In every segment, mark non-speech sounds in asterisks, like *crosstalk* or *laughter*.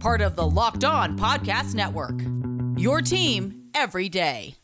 Part of the Locked On Podcast Network. Your team every day.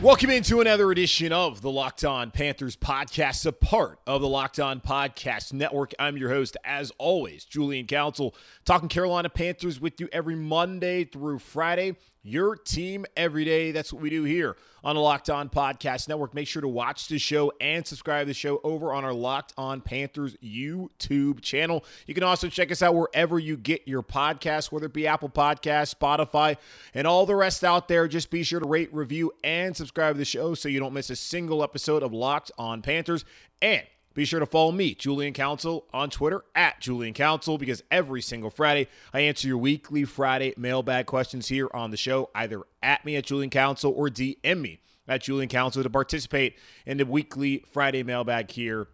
Welcome into another edition of the Locked On Panthers podcast, a part of the Locked On Podcast Network. I'm your host, as always, Julian Council, talking Carolina Panthers with you every Monday through Friday. Your team every day. That's what we do here on the Locked On Podcast Network. Make sure to watch the show and subscribe to the show over on our Locked On Panthers YouTube channel. You can also check us out wherever you get your podcasts, whether it be Apple Podcasts, Spotify, and all the rest out there. Just be sure to rate, review, and subscribe to the show so you don't miss a single episode of Locked On Panthers. And be sure to follow me, Julian Council, on Twitter at Julian Council, because every single Friday I answer your weekly Friday mailbag questions here on the show, either at me at Julian Council or DM me at Julian Council to participate in the weekly Friday mailbag here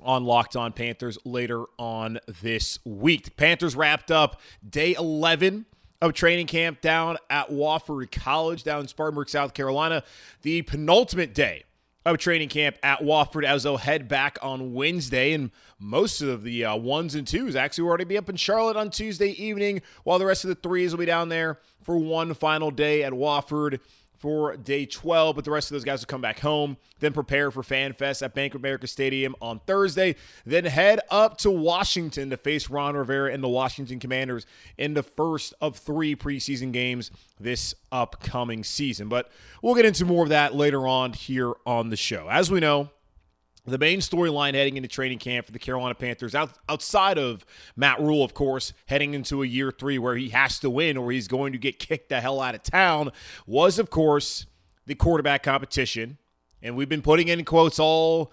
on Locked On Panthers later on this week. The Panthers wrapped up day 11 of training camp down at Wofford College down in Spartanburg, South Carolina, the penultimate day of training camp at Wofford as they'll head back on Wednesday. And most of the uh, ones and twos actually will already be up in Charlotte on Tuesday evening, while the rest of the threes will be down there for one final day at Wofford for day 12, but the rest of those guys will come back home, then prepare for FanFest at Bank of America Stadium on Thursday, then head up to Washington to face Ron Rivera and the Washington Commanders in the first of three preseason games this upcoming season. But we'll get into more of that later on here on the show. As we know, the main storyline heading into training camp for the Carolina Panthers, out, outside of Matt Rhule, of course, heading into a year three where he has to win or he's going to get kicked the hell out of town, was, of course, the quarterback competition. And we've been putting in quotes all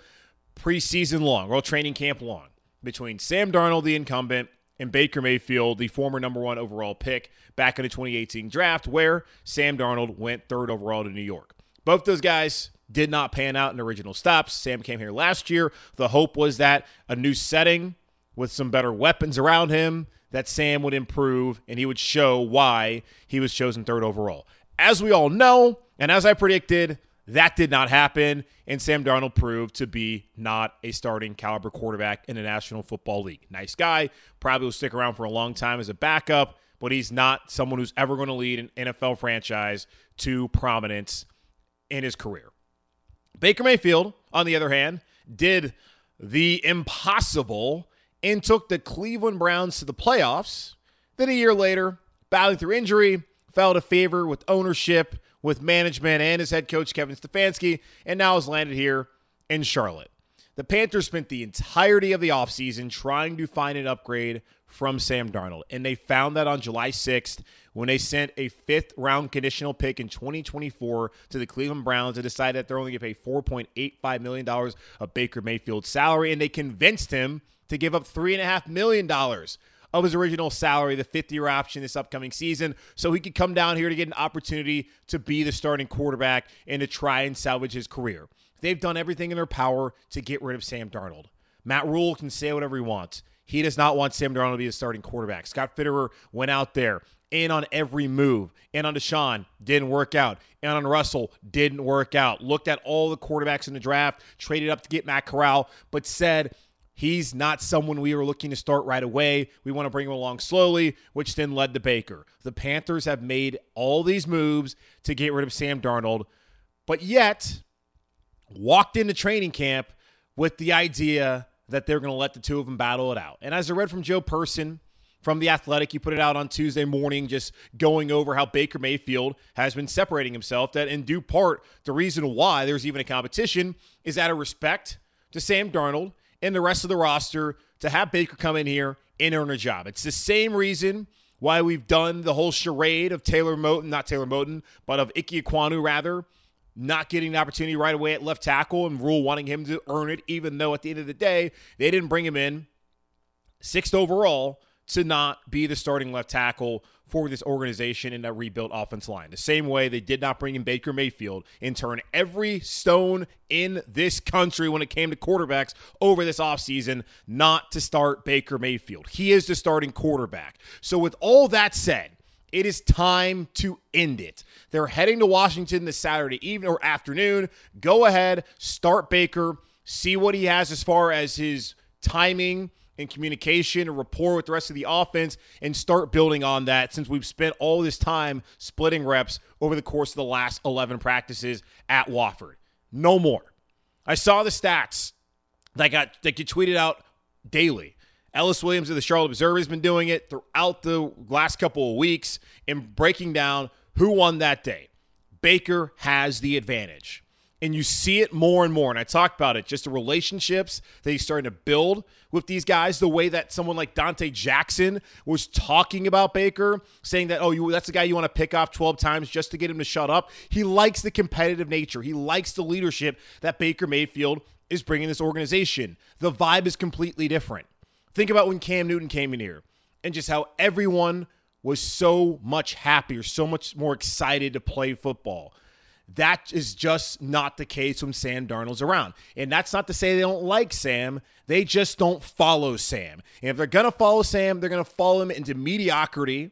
preseason long, all training camp long, between Sam Darnold, the incumbent, and Baker Mayfield, the former number one overall pick back in the 2018 draft, where Sam Darnold went third overall to New York. Both those guys did not pan out in original stops. Sam came here last year. The hope was that a new setting with some better weapons around him, that Sam would improve and he would show why he was chosen third overall. As we all know, and as I predicted, that did not happen, and Sam Darnold proved to be not a starting caliber quarterback in the National Football League. Nice guy, probably will stick around for a long time as a backup, but he's not someone who's ever going to lead an NFL franchise to prominence in his career. Baker Mayfield, on the other hand, did the impossible and took the Cleveland Browns to the playoffs. Then a year later, battling through injury, fell to favor with ownership, with management, and his head coach, Kevin Stefanski, and now has landed here in Charlotte. The Panthers spent the entirety of the offseason trying to find an upgrade from Sam Darnold, and they found that on July 6th when they sent a fifth round conditional pick in 2024 to the Cleveland Browns and decided that they're only going to pay $4.85 million of Baker Mayfield's salary, and they convinced him to give up $3.5 million of his original salary, the fifth year option this upcoming season, so he could come down here to get an opportunity to be the starting quarterback and to try and salvage his career. They've done everything in their power to get rid of Sam Darnold. Matt Rhule can say whatever he wants. He does not want Sam Darnold to be the starting quarterback. Scott Fitterer went out there in on every move. And on Deshaun, didn't work out. And on Russell, didn't work out. Looked at all the quarterbacks in the draft, traded up to get Matt Corral, but said he's not someone we were looking to start right away. We want to bring him along slowly, which then led to Baker. The Panthers have made all these moves to get rid of Sam Darnold, but yet walked into training camp with the idea that they're going to let the two of them battle it out. And as I read from Joe Person, from The Athletic. He put it out on Tuesday morning, just going over how Baker Mayfield has been separating himself. That in due part, the reason why there's even a competition is out of respect to Sam Darnold and the rest of the roster to have Baker come in here and earn a job. It's the same reason why we've done the whole charade of Taylor Moton, not Taylor Moton, but of Ike Ekwonu, rather, not getting the opportunity right away at left tackle and Rhule wanting him to earn it, even though at the end of the day, they didn't bring him in sixth overall to not be the starting left tackle for this organization in that rebuilt offense line. The same way they did not bring in Baker Mayfield and turn every stone in this country when it came to quarterbacks over this offseason not to start Baker Mayfield. He is the starting quarterback. So, with all that said, it is time to end it. They're heading to Washington this Saturday evening or afternoon. Go ahead, start Baker, see what he has as far as his timing and communication and rapport with the rest of the offense and start building on that since we've spent all this time splitting reps over the course of the last 11 practices at Wofford. No more. I saw the stats that got that get tweeted out daily. Ellis Williams of the Charlotte Observer has been doing it throughout the last couple of weeks in breaking down who won that day. Baker has the advantage and you see it more and more. And I talked about it, just the relationships that he's starting to build with these guys, the way that someone like Donte Jackson was talking about Baker, saying that, oh, you, that's the guy you want to pick off 12 times just to get him to shut up. He likes the competitive nature, he likes the leadership that Baker Mayfield is bringing this organization. The vibe is completely different. Think about when Cam Newton came in here and just how everyone was so much happier, so much more excited to play football. That is just not the case when Sam Darnold's around. And that's not to say they don't like Sam. They just don't follow Sam. And if they're going to follow Sam, they're going to follow him into mediocrity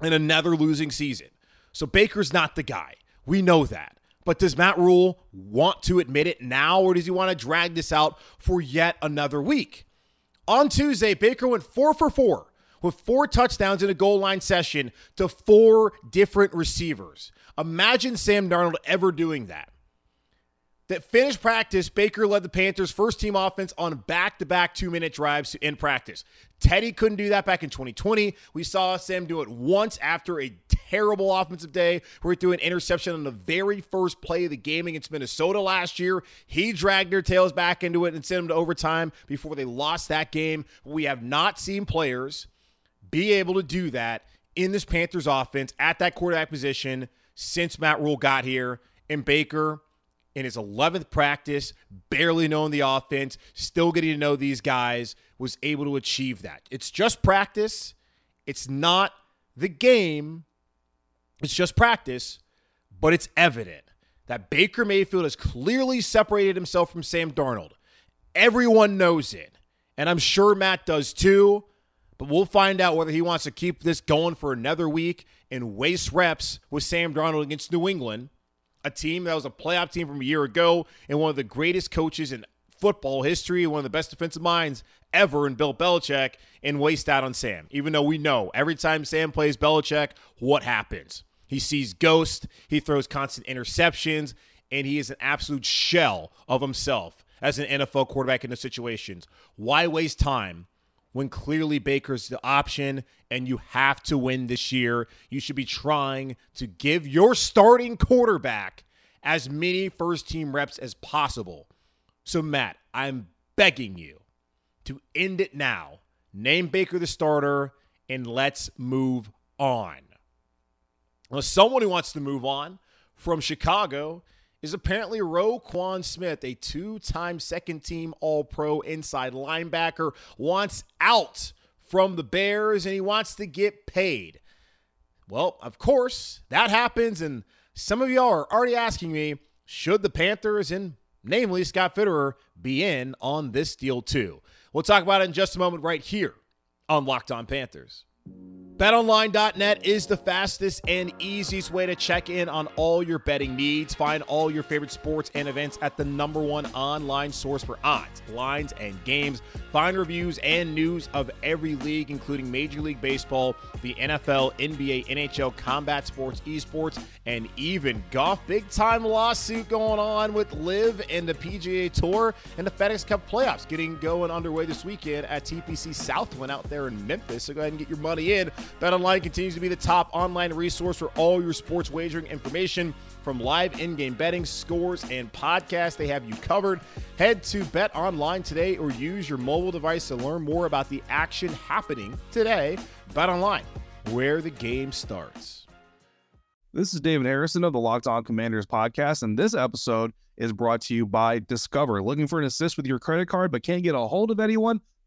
and another losing season. So Baker's not the guy. We know that. But does Matt Rhule want to admit it now, or does he want to drag this out for yet another week? On Tuesday, Baker went four for four with four touchdowns in a goal line session to four different receivers. Imagine Sam Darnold ever doing that. That finished practice, Baker led the Panthers' first team offense on back to back two minute drives in practice. Teddy couldn't do that back in 2020. We saw Sam do it once after a terrible offensive day where he threw an interception on the very first play of the game against Minnesota last year. He dragged their tails back into it and sent them to overtime before they lost that game. We have not seen players be able to do that in this Panthers offense at that quarterback position since Matt Rhule got here. And Baker, in his 11th practice, barely knowing the offense, still getting to know these guys, was able to achieve that. It's just practice. It's not the game. It's just practice, but it's evident that Baker Mayfield has clearly separated himself from Sam Darnold. Everyone knows it. And I'm sure Matt does too. But we'll find out whether he wants to keep this going for another week and waste reps with Sam Darnold against New England, a team that was a playoff team from a year ago and one of the greatest coaches in football history, one of the best defensive minds ever in Bill Belichick, and waste out on Sam. Even though we know every time Sam plays Belichick, what happens? He sees ghosts, he throws constant interceptions, and he is an absolute shell of himself as an NFL quarterback in those situations. Why waste time when clearly Baker's the option and you have to win this year. You should be trying to give your starting quarterback as many first team reps as possible. So, Matt, I'm begging you to end it now. Name Baker the starter and let's move on. Now, someone who wants to move on from Chicago is apparently Roquan Smith, a two time second team All Pro inside linebacker, wants out from the Bears and he wants to get paid. Well, of course, that happens. And some of y'all are already asking me should the Panthers and namely Scott Fitterer be in on this deal too? We'll talk about it in just a moment right here on Locked On Panthers. BetOnline.net is the fastest and easiest way to check in on all your betting needs. Find all your favorite sports and events at the number one online source for odds, lines, and games. Find reviews and news of every league, including Major League Baseball, the NFL, NBA, NHL, combat sports, esports, and even golf. Big time lawsuit going on with LIV and the PGA Tour and the FedEx Cup playoffs getting going underway this weekend at TPC Southwind out there in Memphis. So go ahead and get your money in. BetOnline continues to be the top online resource for all your sports wagering information. From live in game betting, scores, and podcasts, they have you covered. Head to Bet Online today or use your mobile device to learn more about the action happening today. Bet Online, where the game starts. This is David Harrison of the Locked On Commanders podcast, and this episode is brought to you by Discover. Looking for an assist with your credit card but can't get a hold of anyone?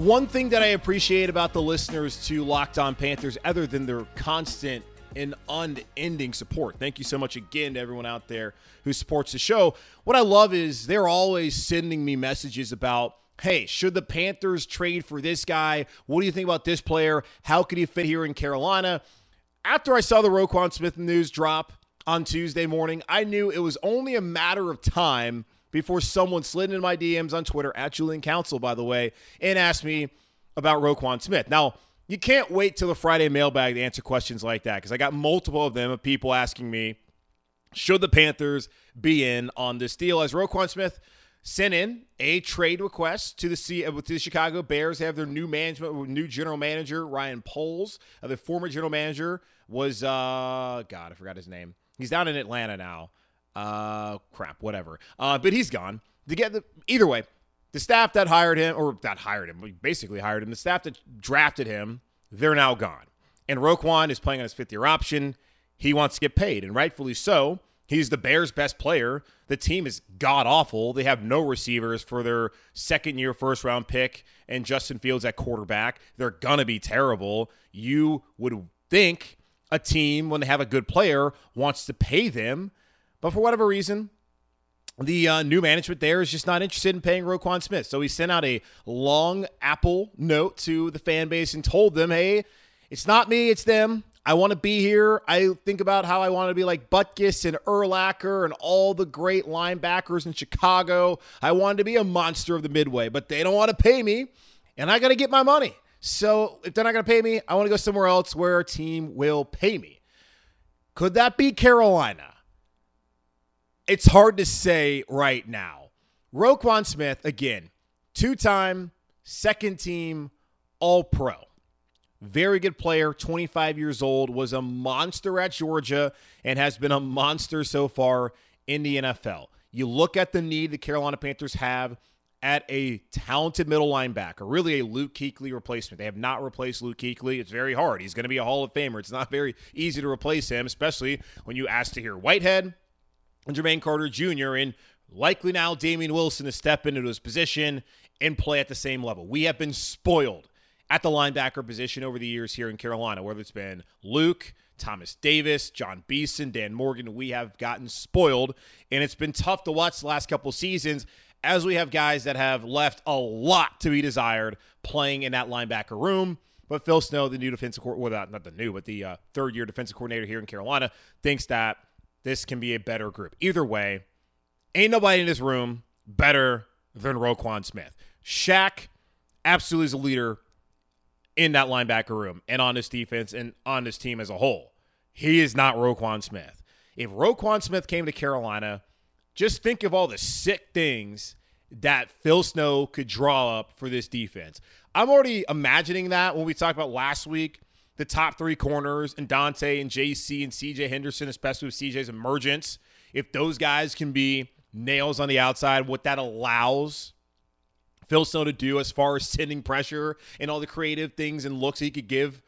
One thing that I appreciate about the listeners to Locked On Panthers, other than their constant and unending support. Thank you so much again to everyone out there who supports the show. What I love is they're always sending me messages about hey, should the Panthers trade for this guy? What do you think about this player? How could he fit here in Carolina? After I saw the Roquan Smith news drop on Tuesday morning, I knew it was only a matter of time before someone slid into my DMs on Twitter, at Julian Council, by the way, and asked me about Roquan Smith. Now, you can't wait till the Friday mailbag to answer questions like that because I got multiple of them of people asking me, should the Panthers be in on this deal? As Roquan Smith sent in a trade request to the C- uh, to the Chicago Bears. They have their new management, new general manager Ryan Poles. Uh, the former general manager was uh, God, I forgot his name. He's down in Atlanta now. Uh, crap, whatever. Uh, but he's gone. To get the either way, the staff that hired him, or that hired him, basically hired him, the staff that drafted him, they're now gone. And Roquan is playing on his fifth year option. He wants to get paid, and rightfully so. He's the Bears' best player. The team is god awful. They have no receivers for their second year first round pick and Justin Fields at quarterback. They're going to be terrible. You would think a team, when they have a good player, wants to pay them. But for whatever reason, the uh, new management there is just not interested in paying Roquan Smith. So he sent out a long Apple note to the fan base and told them, hey, it's not me, it's them. I want to be here. I think about how I want to be like Butkus and Urlacher and all the great linebackers in Chicago. I wanted to be a monster of the Midway, but they don't want to pay me, and I got to get my money. So if they're not going to pay me, I want to go somewhere else where a team will pay me. Could that be Carolina? It's hard to say right now. Roquan Smith, again, two time second team All Pro. Very good player, 25 years old, was a monster at Georgia and has been a monster so far in the NFL. You look at the need the Carolina Panthers have at a talented middle linebacker, really a Luke Kuechly replacement. They have not replaced Luke Kuechly. It's very hard. He's going to be a Hall of Famer. It's not very easy to replace him, especially when you ask to hear Whitehead and Jermaine Carter Jr. and likely now Damien Wilson to step into his position and play at the same level. We have been spoiled at the linebacker position over the years here in Carolina, whether it's been Luke, Thomas Davis, Jon Beason, Dan Morgan. We have gotten spoiled, and it's been tough to watch the last couple seasons as we have guys that have left a lot to be desired playing in that linebacker room. But Phil Snow, the new defensive coordinator, well, not the new, but the uh, third year defensive coordinator here in Carolina, thinks that this can be a better group. Either way, ain't nobody in this room better than Roquan Smith. Shaq absolutely is a leader in that linebacker room and on this defense and on this team as a whole. He is not Roquan Smith. If Roquan Smith came to Carolina, just think of all the sick things that Phil Snow could draw up for this defense. I'm already imagining that when we talked about last week, the top three corners and Donte and Jaycee and CJ Henderson, especially with CJ's emergence. If those guys can be nails on the outside, what that allows Phil Snow to do as far as sending pressure and all the creative things and looks he could give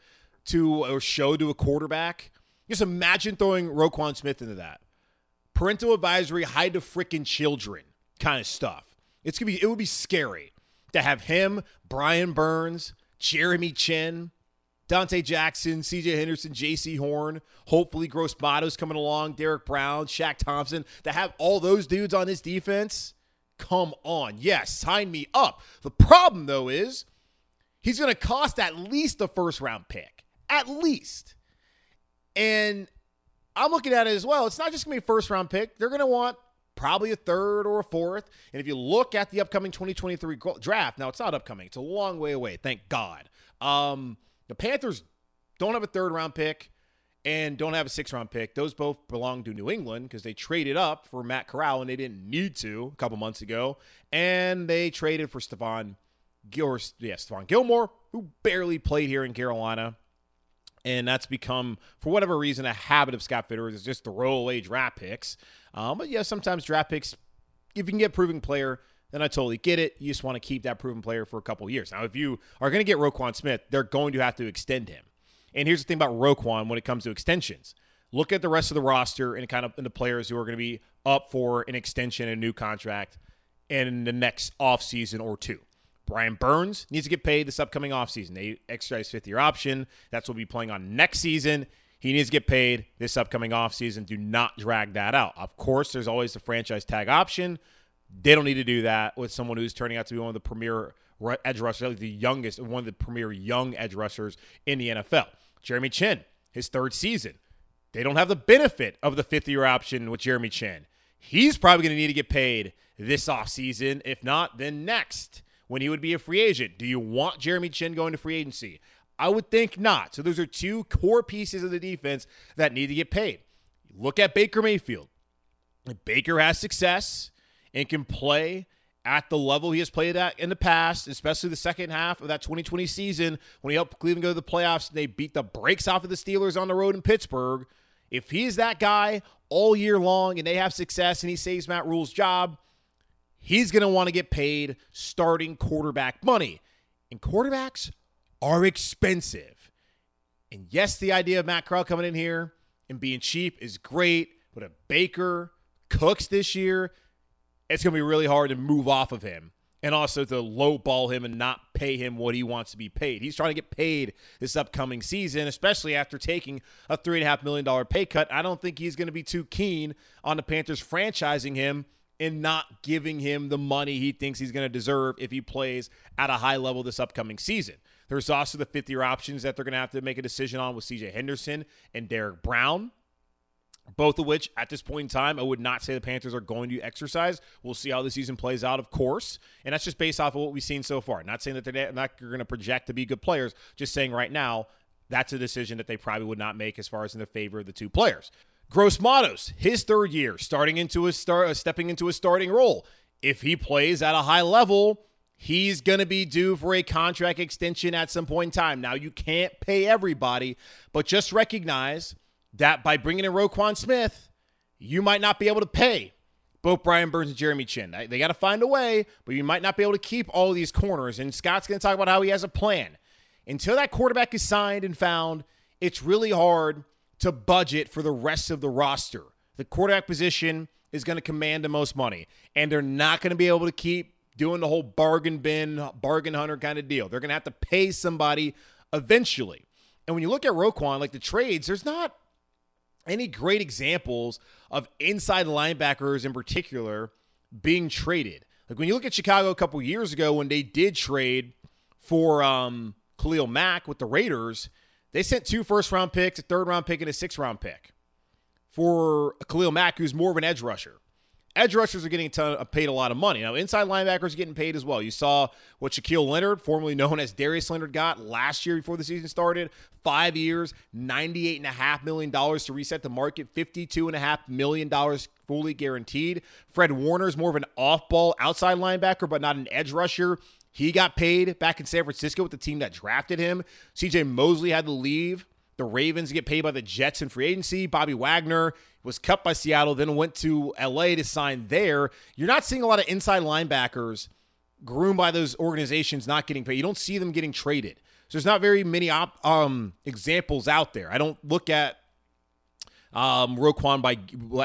to or show to a quarterback. Just imagine throwing Roquan Smith into that. Parental advisory, hide the freaking children kind of stuff. It's gonna be it would be scary to have him, Brian Burns, Jeremy Chinn, Donte Jackson, CJ Henderson, Jaycee Horn, hopefully Gross Matos coming along, Derrick Brown, Shaq Thompson, to have all those dudes on his defense Come on. Yes, sign me up. The problem, though, is he's going to cost at least a first round pick. At least. And I'm looking at it as well. It's not just going to be a first round pick. They're going to want probably a third or a fourth. And if you look at the upcoming 2023 draft, now it's not upcoming, it's a long way away, thank God. Um, the Panthers don't have a third round pick, and don't have a six round pick. Those both belong to New England because they traded up for Matt Corral and they didn't need to a couple months ago. And they traded for Stephon Gil- yeah, Stephon Gilmore, who barely played here in Carolina. And that's become, for whatever reason, a habit of Scott Fitterer is just to roll away draft picks. Um, but yeah, sometimes draft picks, if you can get proven player, then I totally get it. You just want to keep that proven player for a couple years. Now, if you are going to get Roquan Smith, they're going to have to extend him. And here's the thing about Roquan when it comes to extensions. Look at the rest of the roster and kind of and the players who are going to be up for an extension, a new contract in the next offseason or two. Brian Burns needs to get paid this upcoming offseason. They exercise fifth year option. That's what we'll be playing on next season. He needs to get paid this upcoming offseason. Do not drag that out. Of course, there's always the franchise tag option. They don't need to do that with someone who's turning out to be one of the premier edge rushers, like the youngest, one of the premier young edge rushers in the NFL. Jeremy Chinn, his third season. They don't have the benefit of the fifth year option with Jeremy Chinn. He's probably going to need to get paid this offseason. If not, then next when he would be a free agent. Do you want Jeremy Chinn going to free agency? I would think not. So those are two core pieces of the defense that need to get paid. Look at Baker Mayfield. Baker has success and can play at the level he has played at in the past, especially the second half of that 2020 season when he helped Cleveland go to the playoffs and they beat the brakes off of the Steelers on the road in Pittsburgh. If he's that guy all year long and they have success and he saves Matt Rhule's job, he's going to want to get paid starting quarterback money. And quarterbacks are expensive. And yes, the idea of Matt Corral coming in here and being cheap is great, but a Baker Cooks this year, it's going to be really hard to move off of him and also to lowball him and not pay him what he wants to be paid. He's trying to get paid this upcoming season, especially after taking a $3.5 million pay cut. I don't think he's going to be too keen on the Panthers franchising him and not giving him the money he thinks he's going to deserve if he plays at a high level this upcoming season. There's also the fifth year options that they're going to have to make a decision on with CJ Henderson and Derrick Brown both of which at this point in time i would not say the panthers are going to exercise. We'll see how the season plays out of course. And that's just based off of what we've seen so far. Not saying that they're not going to project to be good players just saying right now that's a decision that they probably would not make as far as in the favor of the two players. Gross matos his third year starting into a start uh, stepping into a starting role. If he plays at a high level He's going to be due for a contract extension at some point in time. Now, you can't pay everybody, but just recognize that by bringing in Roquan Smith, you might not be able to pay both Brian Burns and Jeremy Chinn. They got to find a way, but you might not be able to keep all these corners. And Scott's going to talk about how he has a plan. Until that quarterback is signed and found, it's really hard to budget for the rest of the roster. The quarterback position is going to command the most money, and they're not going to be able to keep doing the whole bargain bin, bargain hunter kind of deal. They're going to have to pay somebody eventually. And when you look at Roquan, like the trades, there's not any great examples of inside linebackers in particular being traded. Like when you look at Chicago a couple years ago when they did trade for um, Khalil Mack with the Raiders, they sent two first round picks, a third round pick, and a sixth round pick for Khalil Mack, who's more of an edge rusher edge rushers are getting a ton, paid a lot of money. Now, inside linebackers are getting paid as well. You saw what Shaquille Leonard, formerly known as Darius Leonard, got last year before the season started. Five years, $98.5 million to reset the market, $52.5 million fully guaranteed. Fred Warner is more of an off ball outside linebacker, but not an edge rusher. He got paid back in San Francisco with the team that drafted him. CJ Mosley had to leave the Ravens get paid by the Jets in free agency. Bobby Wagner was cut by Seattle, then went to LA to sign there. You're not seeing a lot of inside linebackers groomed by those organizations not getting paid. You don't see them getting traded. So there's not very many op, um, examples out there. I don't look at um, Roquan by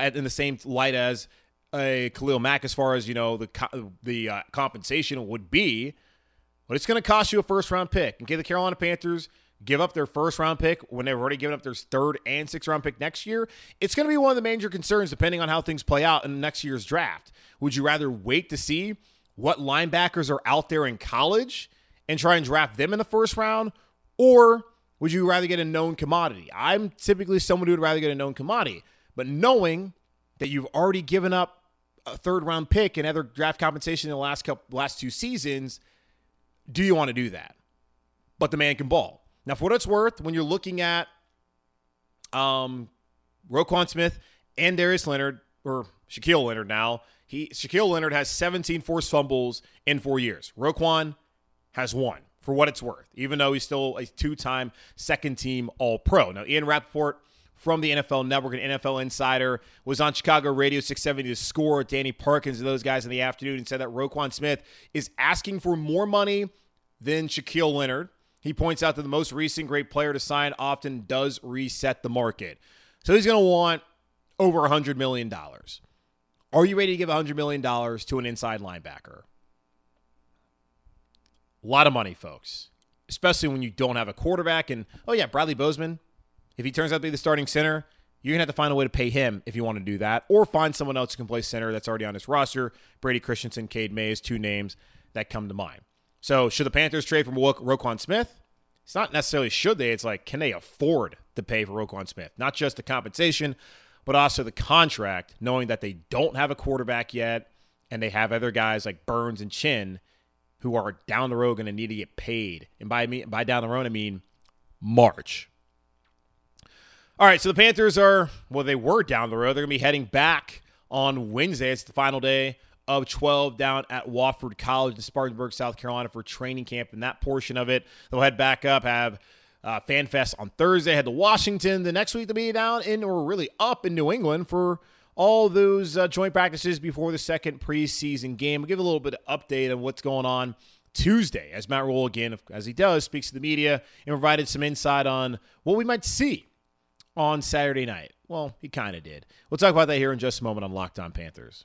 in the same light as a Khalil Mack as far as you know the the uh, compensation would be, but it's going to cost you a first round pick. Okay, the Carolina Panthers give up their first round pick when they've already given up their third and sixth round pick next year, it's going to be one of the major concerns depending on how things play out in next year's draft. Would you rather wait to see what linebackers are out there in college and try and draft them in the first round? Or would you rather get a known commodity? I'm typically someone who would rather get a known commodity, but knowing that you've already given up a third round pick and other draft compensation in the last couple last two seasons, do you want to do that? But the man can ball. Now, for what it's worth, when you're looking at Um, Roquan Smith and Darius Leonard, or Shaquille Leonard now. He Shaquille Leonard has 17 forced fumbles in four years. Roquan has one for what it's worth, even though he's still a two-time second-team All-Pro. Now, Ian Rapoport from the NFL Network and NFL Insider was on Chicago Radio 670 to score with Danny Parkins and those guys in the afternoon and said that Roquan Smith is asking for more money than Shaquille Leonard. He points out that the most recent great player to sign often does reset the market. So he's going to want over $100 million. Are you ready to give $100 million to an inside linebacker? A lot of money, folks, especially when you don't have a quarterback. And, oh, yeah, Bradley Bozeman, if he turns out to be the starting center, you're going to have to find a way to pay him if you want to do that, or find someone else who can play center that's already on his roster. Brady Christensen, Cade Mays, two names that come to mind. So, should the Panthers trade for Ro- Roquan Smith? It's not necessarily should they, it's like, can they afford to pay for Roquan Smith? Not just the compensation, but also the contract, knowing that they don't have a quarterback yet and they have other guys like Burns and Chinn who are down the road going to need to get paid. And by me, by down the road, I mean March. All right, so the Panthers are, well, they were down the road. They're going to be heading back on Wednesday. It's the final day of 12 down at Wofford College in Spartanburg, South Carolina for training camp. And that portion of it, they'll head back up, have uh, FanFest on Thursday, head to Washington. The next week, they'll be down in, or really up in New England for all those uh, joint practices before the second preseason game. We'll give a little bit of update on what's going on Tuesday as Matt Rhule, again, as he does, speaks to the media and provided some insight on what we might see on Saturday night. Well, he kind of did. We'll talk about that here in just a moment on Locked On Panthers.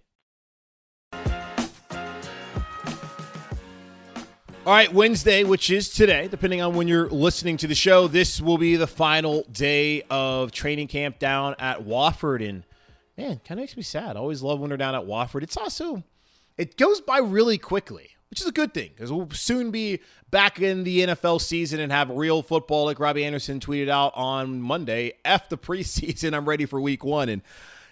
All right, Wednesday, which is today, depending on when you're listening to the show, this will be the final day of training camp down at Wofford. And man, kind of makes me sad. I always love when they're down at Wofford. It's also, it goes by really quickly, which is a good thing because we'll soon be back in the NFL season and have real football, like Robbie Anderson tweeted out on Monday. F the *laughs* preseason. I'm ready for week one. And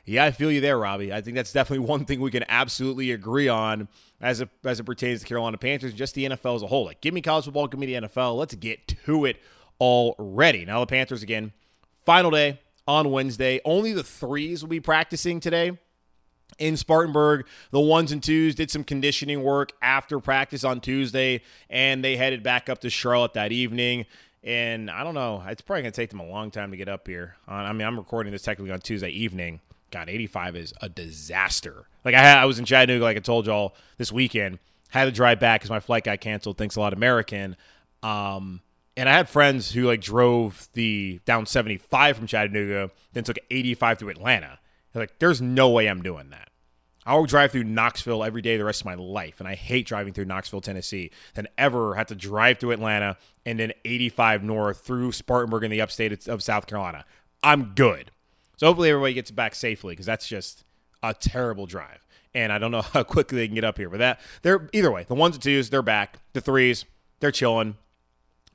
yeah, I feel you there, Robbie. I think that's definitely one thing we can absolutely agree on as it as it pertains to Carolina Panthers, just the NFL as a whole. Like, give me college football, give me the NFL. Let's get to it already. Now the Panthers again, final day on Wednesday. Only the threes will be practicing today in Spartanburg. The ones and twos did some conditioning work after practice on Tuesday, and they headed back up to Charlotte that evening. And I don't know, it's probably going to take them a long time to get up here. I mean, I'm recording this technically on Tuesday evening. God, 85 is a disaster. Like I, I was in Chattanooga, like I told y'all this weekend. Had to drive back because my flight got canceled. Thanks a lot, American. Um, and I had friends who like drove the down 75 from Chattanooga, then took 85 through Atlanta. Like, there's no way I'm doing that. I'll drive through Knoxville every day the rest of my life, and I hate driving through Knoxville, Tennessee, than ever have to drive through Atlanta and then 85 north through Spartanburg in the upstate of South Carolina. I'm good. So hopefully everybody gets back safely because that's just a terrible drive. And I don't know *laughs* how quickly they can get up here. But that they're either way. The ones and twos, they're back. The threes, they're chilling.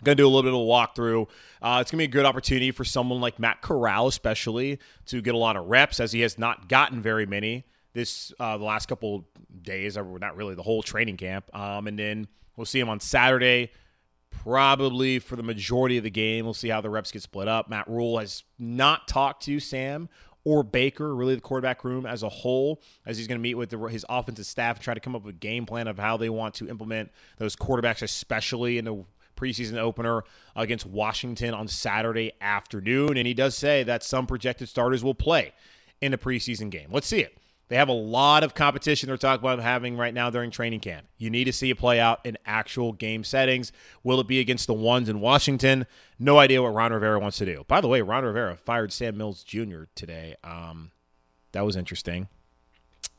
Going to do a little bit of a walkthrough. Uh, it's going to be a good opportunity for someone like Matt Corral, especially, to get a lot of reps, as he has not gotten very many this uh, the last couple days, or not really the whole training camp. Um, and then we'll see him on Saturday probably for the majority of the game. We'll see how the reps get split up. Matt Rhule has not talked to Sam or Baker, really the quarterback room as a whole, as he's going to meet with the, his offensive staff and try to come up with a game plan of how they want to implement those quarterbacks, especially in the preseason opener against Washington on Saturday afternoon. And he does say that some projected starters will play in the preseason game. Let's see it. They have a lot of competition they're talking about having right now during training camp. You need to see it play out in actual game settings. Will it be against the ones in Washington? No idea what Ron Rivera wants to do. By the way, Ron Rivera fired Sam Mills Jr. today. Um, that was interesting.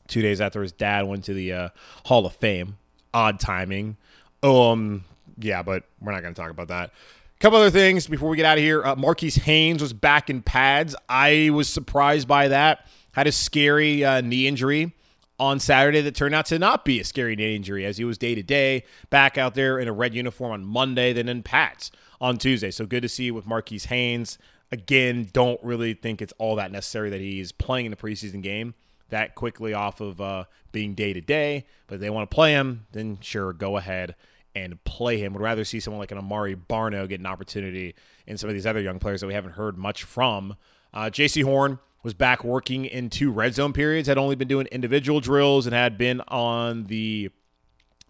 Two days after his dad went to the uh, Hall of Fame. Odd timing. Um, yeah, but we're not going to talk about that. couple other things before we get out of here. Uh, Marquis Haynes was back in pads. I was surprised by that. Had a scary uh, knee injury on Saturday that turned out to not be a scary knee injury as he was day to day back out there in a red uniform on Monday, then in Pats on Tuesday. So good to see you with Marquis Haynes. Again, don't really think it's all that necessary that he's playing in the preseason game that quickly off of uh, being day to day. But if they want to play him, then sure, go ahead and play him. Would rather see someone like an Amaré Barno get an opportunity in some of these other young players that we haven't heard much from. Uh, Jaycee Horn was back working in two red zone periods, had only been doing individual drills and had been on the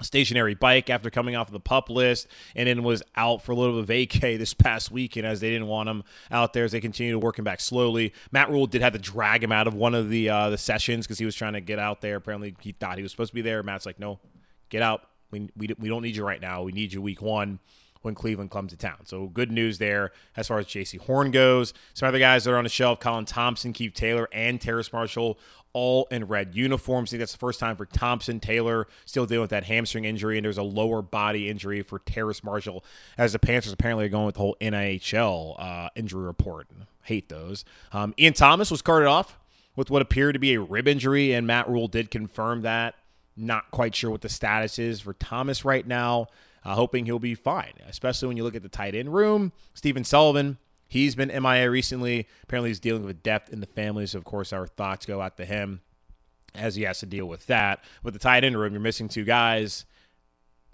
stationary bike after coming off of the pup list and then was out for a little bit of vacay *laughs* this past weekend as they didn't want him out there as they continue to work him back slowly. Matt Rhule did have to drag him out of one of the uh, the sessions because he was trying to get out there. Apparently he thought he was supposed to be there. Matt's like, no, get out. We, we, we don't need you right now. We need you week one when Cleveland comes to town. So good news there as far as Jaycee Horn goes. Some other guys that are on the shelf, Colin Thompson, Keith Taylor, and Terrace Marshall, all in red uniforms. I think that's the first time for Thompson. Taylor still dealing with that hamstring injury, and there's a lower body injury for Terrace Marshall as the Panthers apparently are going with the whole NHL uh, injury report. Hate those. Um, Ian Thomas was carted off with what appeared to be a rib injury, and Matt Rhule did confirm that. Not quite sure what the status is for Thomas right now uh, hoping he'll be fine, especially when you look at the tight end room. Stephen Sullivan, he's been MIA recently. Apparently, he's dealing with death in the family. So, of course, our thoughts go out to him as he has to deal with that. With the tight end room, you're missing two guys.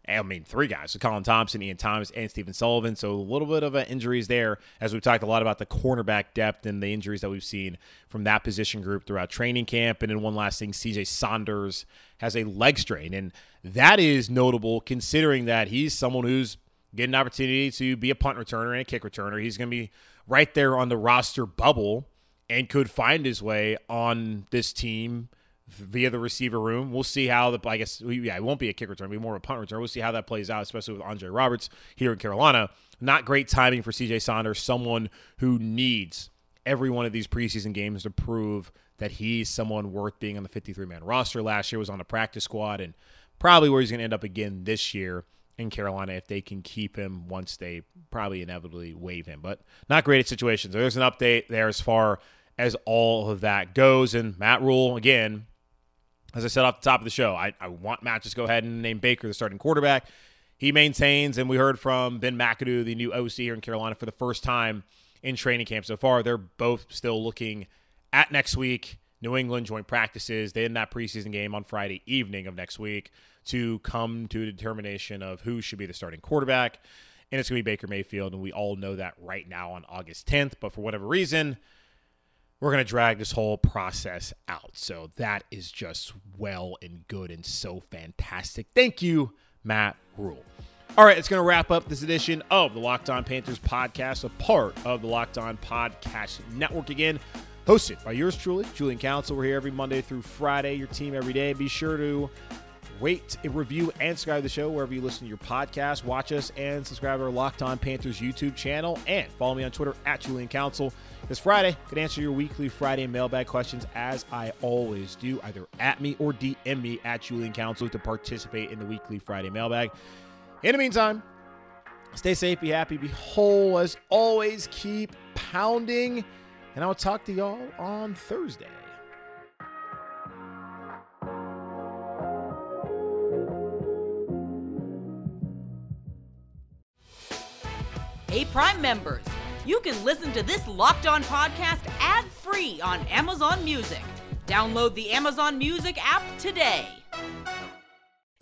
I mean, three guys. So Colin Thompson, Ian Thomas, and Stephen Sullivan. So a little bit of uh, injuries there, as we've talked a lot about the cornerback depth and the injuries that we've seen from that position group throughout training camp. And then one last thing, CJ Saunders has a leg strain. And that is notable considering that he's someone who's getting an opportunity to be a punt returner and a kick returner. He's going to be right there on the roster bubble and could find his way on this team – via the receiver room. We'll see how the I guess yeah, it won't be a kick return, it'll be more of a punt return. We'll see how that plays out, especially with Andre Roberts here in Carolina. Not great timing for CJ Saunders, someone who needs every one of these preseason games to prove that he's someone worth being on the 53 man roster. Last year was on the practice squad and probably where he's going to end up again this year in Carolina if they can keep him once they probably inevitably waive him. But not great at situations. There's an update there as far as all of that goes. And Matt Rhule, again, as I said off the top of the show, I, I want Matt just go ahead and name Baker the starting quarterback. He maintains, and we heard from Ben McAdoo, the new OC here in Carolina, for the first time in training camp so far. They're both still looking at next week. New England joint practices. They in that preseason game on Friday evening of next week to come to a determination of who should be the starting quarterback. And it's going to be Baker Mayfield, and we all know that right now on August 10th. But for whatever reason, we're going to drag this whole process out. So that is just well and good and so fantastic. Thank you, Matt Rhule. All right, it's going to wrap up this edition of the Locked On Panthers podcast, a part of the Locked On Podcast Network again, hosted by yours truly, Julian Council. We're here every Monday through Friday, your team every day. Be sure to rate, review, and subscribe to the show wherever you listen to your podcast. Watch us and subscribe to our Locked On Panthers YouTube channel and follow me on Twitter at Julian Council. This Friday, can answer your weekly Friday mailbag questions as I always do, either at me or DM me at Julian Council to participate in the weekly Friday mailbag. In the meantime, stay safe, be happy, be whole. As always, keep pounding, and I'll talk to y'all on Thursday. Hey, Prime members you can listen to this Locked On podcast ad free on Amazon Music. Download the Amazon Music app today.